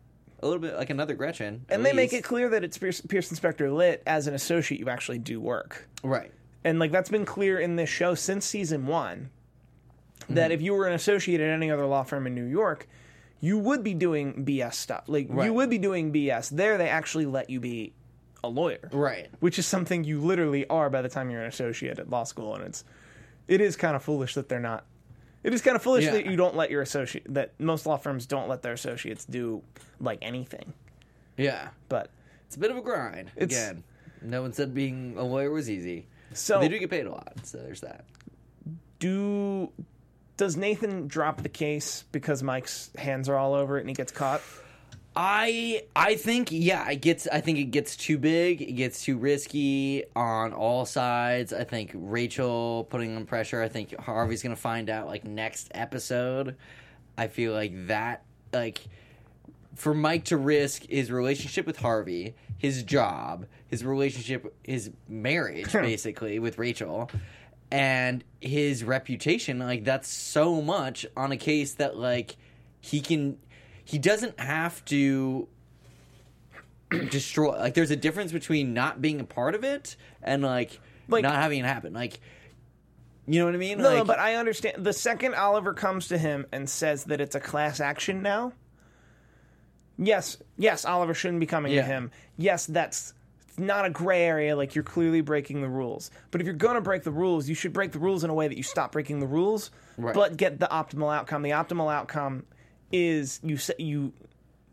a little bit like another Gretchen, And they make it clear that it's Pearson, Pearson Specter Litt as an associate. You actually do work. right. and like that's been clear in this show since season one that if you were an associate at any other law firm in New York, you would be doing BS stuff. Like Right. you would be doing BS. There, they actually let you be a lawyer, Right. which is something you literally are by the time you're an associate at law school, and it's it is kind of foolish that they're not. It is kind of foolish Yeah. that you don't let your associate that most law firms don't let their associates do like anything. Yeah. But It's a bit of a grind. Again, no one said being a lawyer was easy. so they do get paid a lot, so there's that. do does Nathan drop the case because Mike's hands are all over it and he gets caught? I I think yeah, it gets I think it gets too big, it gets too risky on all sides. I think Rachel putting on pressure. I think Harvey's gonna find out like next episode. I feel like that like for Mike to risk his relationship with Harvey, his job, his relationship, his marriage, basically with Rachel, and his reputation. Like that's so much on a case that like he can. He doesn't have to destroy. Like there's a difference between not being a part of it and like, Like- not having it happen. Like. You know what I mean? No, no, but I understand. The second Oliver comes to him and says that it's a class action now, yes, yes, Oliver shouldn't be coming Yeah. to him. Yes, that's not a gray area. Like you're clearly breaking the rules. But if you're gonna break the rules, you should break the rules in a way that you stop breaking the rules, Right. but get the optimal outcome. The optimal outcome is you you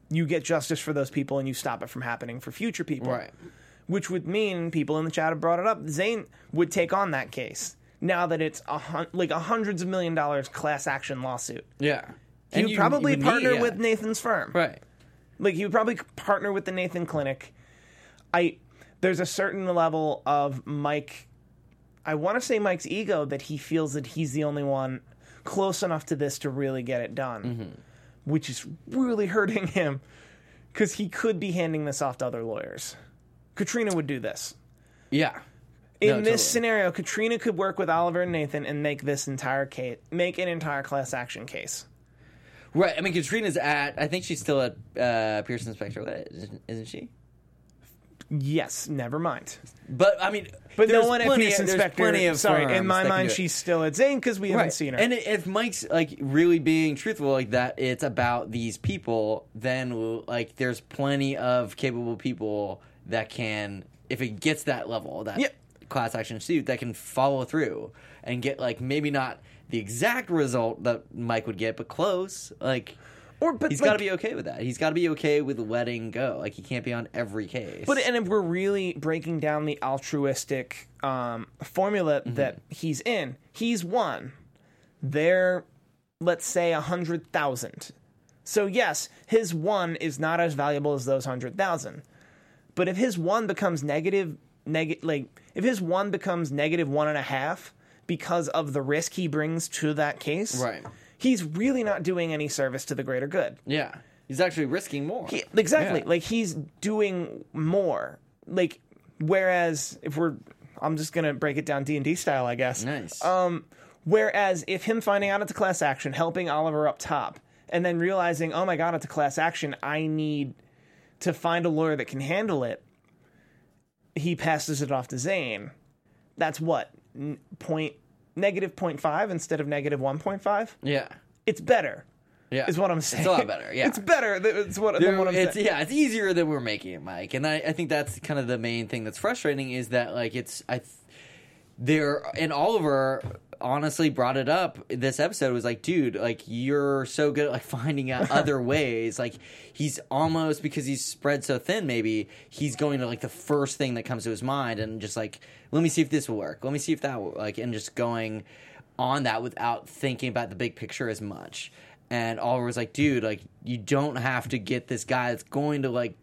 you get justice for those people and you stop it from happening for future people right. which would mean people in the chat have brought it up. Zane would take on that case now that it's a hun- like a hundreds of million dollars class action lawsuit. Yeah. He would you- probably you partner need- yeah. with Nathan's firm. Right. Like he would probably partner with the Nathan Clinic. I there's a certain level of Mike. I want to say Mike's ego that he feels that he's the only one close enough to this to really get it done, Mm-hmm. Which is really hurting him because he could be handing this off to other lawyers. Katrina would do this. Yeah. In No, this totally. scenario, Katrina could work with Oliver and Nathan and make this entire case, make an entire class action case. Right. I mean, Katrina's at. I think she's still at uh, Pearson Specter, isn't isn't she? Yes, never mind. But I mean, But there's no one at plenty, Pearson Specter. plenty of sorry, in my mind, she's still at Zane because we haven't right. seen her. And if Mike's like really being truthful, like that, it's about these people. Then like, there's plenty of capable people that can, if it gets that level, that Yep. class action suit, that can follow through and get like maybe not the exact result that Mike would get, but close. Like. Or but He's like, got to be okay with that. He's got to be okay with letting go. Like he can't be on every case. But and if we're really breaking down the altruistic um, formula Mm-hmm. that he's in, he's one. They're let's say a hundred thousand. So yes, his one is not as valuable as those hundred thousand. But if his one becomes negative, neg- like if his one becomes negative one and a half because of the risk he brings to that case, Right. He's really not doing any service to the greater good. Yeah, he's actually risking more. He- exactly. Yeah. Like he's doing more. Like whereas if we're, I'm just gonna break it down D and D style, I guess. nice. Um, whereas if him finding out it's a class action, helping Oliver up top, and then realizing, oh my god, it's a class action, I need to find a lawyer that can handle it. He passes it off to Zane. That's what point negative 0.5 instead of negative 1.5. yeah, It's better. yeah, Is what I'm saying. It's a lot better. Yeah, it's better. th- It's what, than what I'm it's saying. yeah, it's easier than we're making it, Mike. And I, I think that's kind of the main thing that's frustrating is that like it's I th- there and Oliver honestly brought it up this episode was like dude like you're so good at like finding out other ways like he's almost because he's spread so thin maybe he's going to like the first thing that comes to his mind and just like let me see if this will work let me see if that will like and just going on that without thinking about the big picture as much and Oliver was like dude like you don't have to get this guy that's going to like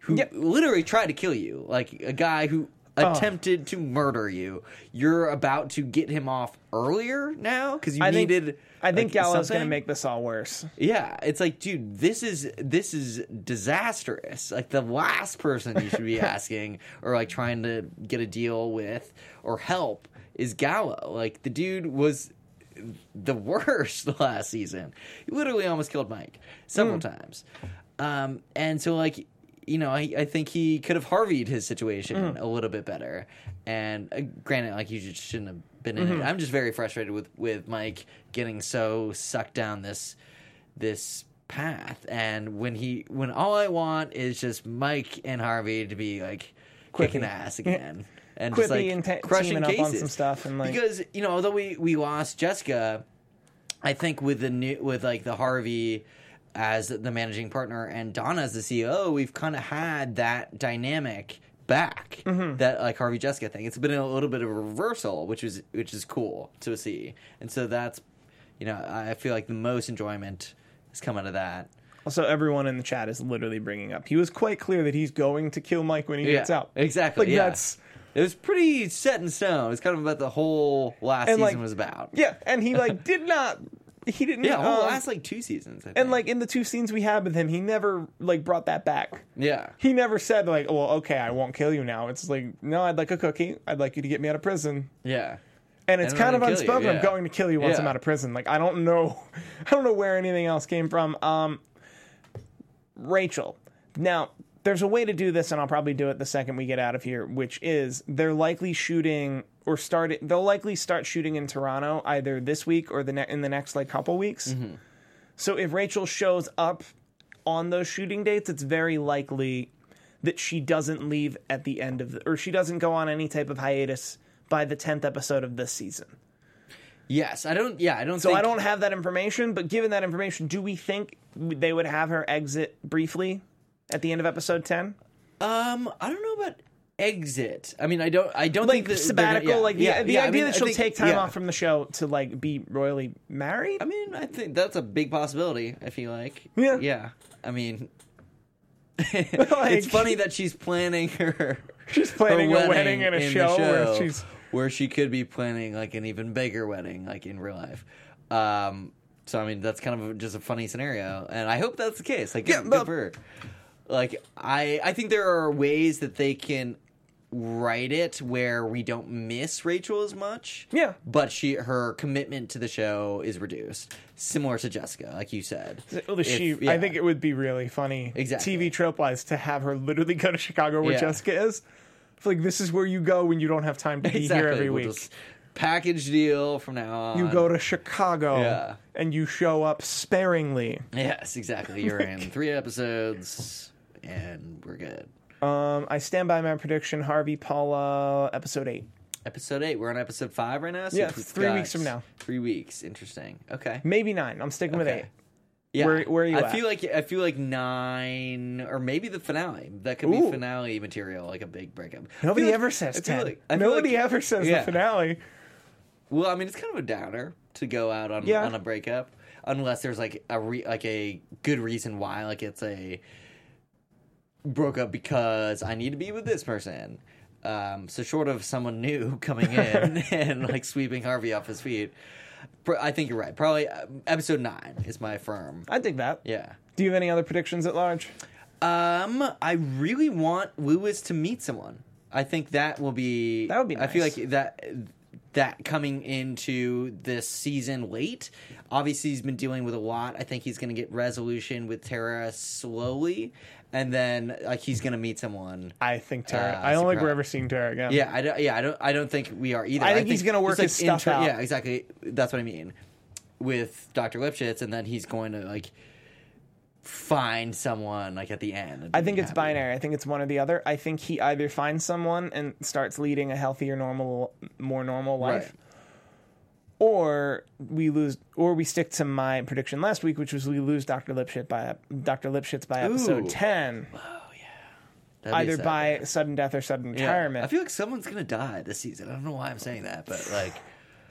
who Yep. literally tried to kill you, like a guy who. Attempted to murder you. You're about to get him off earlier now because you I think, needed. I think like, Gallo's going to something? make this all worse. Yeah, it's like, dude, this is this is disastrous. Like the last person you should be asking or like trying to get a deal with or help is Gallo. Like the dude was the worst last season. He literally almost killed Mike several times. Um, and so like you know, I, I think he could have Harveyed his situation a little bit better. And uh, granted, like you just shouldn't have been in it. I'm just very frustrated with with Mike getting so sucked down this this path. And when he when all I want is just Mike and Harvey to be like kicking ass again. And just like and te- crushing up on cases. some stuff and, like- because you know although we we lost Jessica, I think with the new with like the Harvey as the managing partner and Donna as the CEO, we've kind of had that dynamic back. Mm-hmm. That like Harvey Jessica thing. It's been a little bit of a reversal, which is which is cool to see. And so that's you know I feel like the most enjoyment has come out of that. Also, everyone in the chat is literally bringing up. He was quite clear that he's going to kill Mike when he gets out. exactly. Like yeah. that's It was pretty set in stone. It's kind of about the whole last And, season like, was about. yeah, and he like did not. He didn't. Yeah, whole um, last like two seasons. I and like in the two scenes we had with him, he never like brought that back. yeah, He never said like, "Well, okay, I won't kill you now." It's like, "No, I'd like a cookie. I'd like you to get me out of prison." yeah. And it's And kind of you, unspoken. I'm going to kill you once Yeah. I'm out of prison. Like I don't know, I don't know where anything else came from. Um, Rachel. Now, there's a way to do this, and I'll probably do it the second we get out of here. Which is they're likely shooting or started. They'll likely start shooting in Toronto either this week or the ne- in the next like couple weeks. Mm-hmm. So if Rachel shows up on those shooting dates, it's very likely that she doesn't leave at the end of the, or she doesn't go on any type of hiatus by the 10th episode of this season. Yes, I don't. Yeah, I don't. So think, I don't have that information, but given that information, do we think they would have her exit briefly at the end of episode 10? Um, I don't know about exit. I mean, I don't. I don't Like think that sabbatical, gonna- yeah, like the, yeah, the yeah, I idea mean, that I she'll think- take time yeah. off from the show to like be royally married? I mean, I think that's a big possibility. I feel like. Yeah. Yeah. I mean, Like- it's funny that she's planning her. She's her planning a wedding and a in the show where she's- where she could be planning like an even bigger wedding, like in real life. Um. So I mean, that's kind of just a funny scenario, and I hope that's the case. Like, Yeah, good, but- good for her. Like, I I think there are ways that they can write it where we don't miss Rachel as much. Yeah. But she her commitment to the show is reduced, similar to Jessica, like you said. Well, If- she, yeah. I think it would be really funny, Exactly. TV trope wise, to have her literally go to Chicago where Yeah. Jessica is. It's like this is where you go when you don't have time to be exactly. here every We'll week. package deal from now on. You go to Chicago Yeah. and you show up sparingly. Yes, exactly. You're in three episodes, and we're good. Um, I stand by my prediction. Harvey Paula, episode eight, Episode eight. We're on episode five right now. So Yeah, three got weeks from now. Three weeks. Interesting. Okay. maybe nine. I'm sticking with Okay. eight. Yeah. Where- where are you I at? feel like I feel like nine or maybe the finale. That could Ooh. be finale material, like a big breakup. Nobody like- ever says ten. like- Nobody like- ever says yeah. the finale. Well, I mean, it's kind of a downer to go out on Yeah. on a breakup. unless there's like a re- like a good reason why. Like it's a broke up because I need to be with this person. Um, so short of someone new coming in and like sweeping Harvey off his feet, I think you're right. Probably uh, episode nine is my firm. I dig that. Yeah. Do you have any other predictions at large? Um, I really want Louis to meet someone. I think that will be. That would be I feel like that that coming into this season late. Obviously, he's been dealing with a lot. I think he's going to get resolution with Tara slowly, and then like he's to meet someone. I think Tara. Uh, I don't think we're ever seeing Tara again. Yeah, I don't. Yeah, I don't. I don't think we are either. I think he's gonna work his stuff out. Yeah, exactly. That's what I mean with Doctor Lipschitz, and then he's going to like find someone like at the end. I think it's happy. binary. I think it's one or the other. I think he either finds someone and starts leading a healthier, normal, more normal life, Right. Or we lose, or we stick to my prediction last week, which was we lose Doctor Lipschitz by Doctor Lipschitz by episode Ooh. ten, That'd be either sad. by sudden death or sudden Yeah. retirement. I feel like someone's gonna die this season. I don't know why I'm saying that, but like,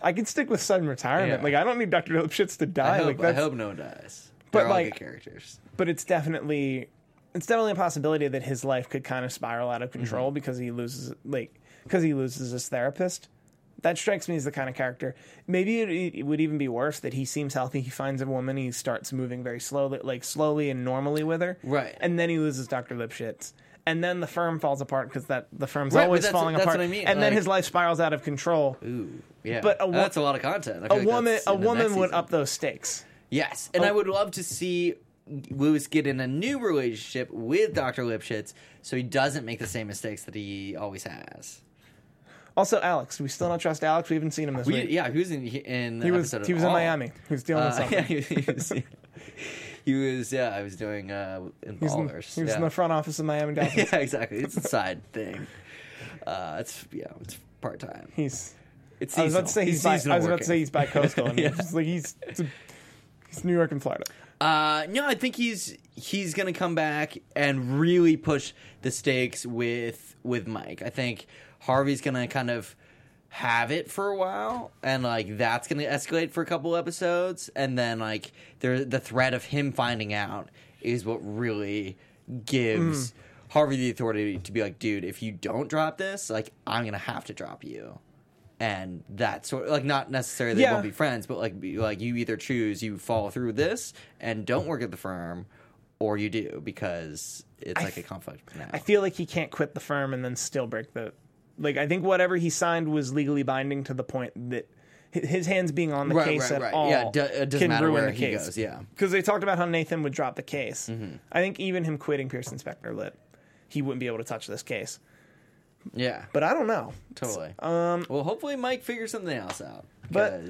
I can stick with sudden retirement. Yeah. Like I don't need Doctor Lipschitz to die. I hope, like I that's, hope no one dies. But, They're all like- good characters. but it's definitely it's definitely a possibility that his life could kind of spiral out of Mm-hmm. control because he loses like because he loses his therapist. That strikes me as the kind of character. Maybe it, it would even be worse that he seems healthy. He finds a woman. He starts moving very slowly, like slowly and normally with her. Right. And then he loses Doctor Lipschitz. And then the firm falls apart because that the firm's Right, always falling that's apart. what I mean, And then his life spirals out of control. Ooh, yeah. But a that's a lot of content. A like woman, a woman would up those stakes. Yes, and oh. I would love to see Louis get in a new relationship with Doctor Lipschitz, so he doesn't make the same mistakes that he always has. Also, Alex, do we still don't trust Alex? We haven't seen him this We, week. yeah, he was in in he was he was in all. Miami. He was dealing with Uh, something. yeah, he, he was. He was. Yeah, I was doing uh, in was, in, ballers. he was yeah. in the front office of Miami Dolphins. yeah, exactly. It's a side thing. Uh, it's yeah, it's part time. He's. It's I was about to say he's. By, I was about to say he's by. bi-coastal. And Yeah. it's like he's. He's New York and Florida. Uh, no, I think he's he's gonna come back and really push the stakes with with Mike. I think Harvey's gonna kind of have it for a while, and like that's gonna escalate for a couple episodes, and then like there the threat of him finding out is what really gives mm-hmm. Harvey the authority to be like, dude, if you don't drop this, like I'm gonna have to drop you. And that sort of like not necessarily they Yeah. won't be friends, but like be, like you either choose you follow through this and don't work at the firm, or you do because it's like a conflict now. I feel like he can't quit the firm and then still break the. Like I think whatever he signed was legally binding to the point that his hands being on the Right, case right, at right. all Yeah, it it doesn't can matter ruin where the he case. goes, yeah. Mm-hmm. because they talked about how Nathan would drop the case. I think even him quitting Pearson Specter Litt, he wouldn't be able to touch this case. yeah, But I don't know. totally. Um, well, hopefully Mike figures something else out But-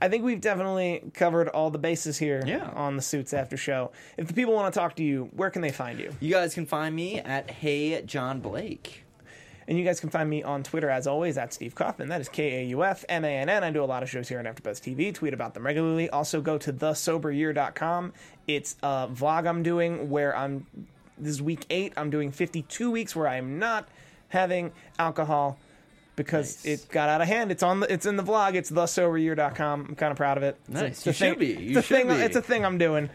I think we've definitely covered all the bases here Yeah. on the Suits After Show. If the people want to talk to you, where can they find you? you guys can find me at Hey John Blake. And you guys can find me on Twitter as always at Steve Kaufmann. That is K A U F M A N N. I do a lot of shows here on AfterBuzz TV. Tweet about them regularly. Also go to thesoberyear.com. It's a vlog I'm doing where I'm. This is week eight. I'm doing 52 weeks where I'm not having alcohol because Nice. it got out of hand. It's on the. It's in the vlog. It's thesoberyear.com. I'm kind of proud of it. It's a- Nice. a You should thing- be. You it's a should thing. be. It's a thing I'm doing.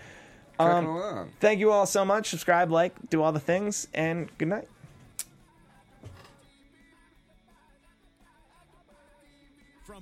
Um, along. Thank you all so much. Subscribe, like, do all the things, and good night.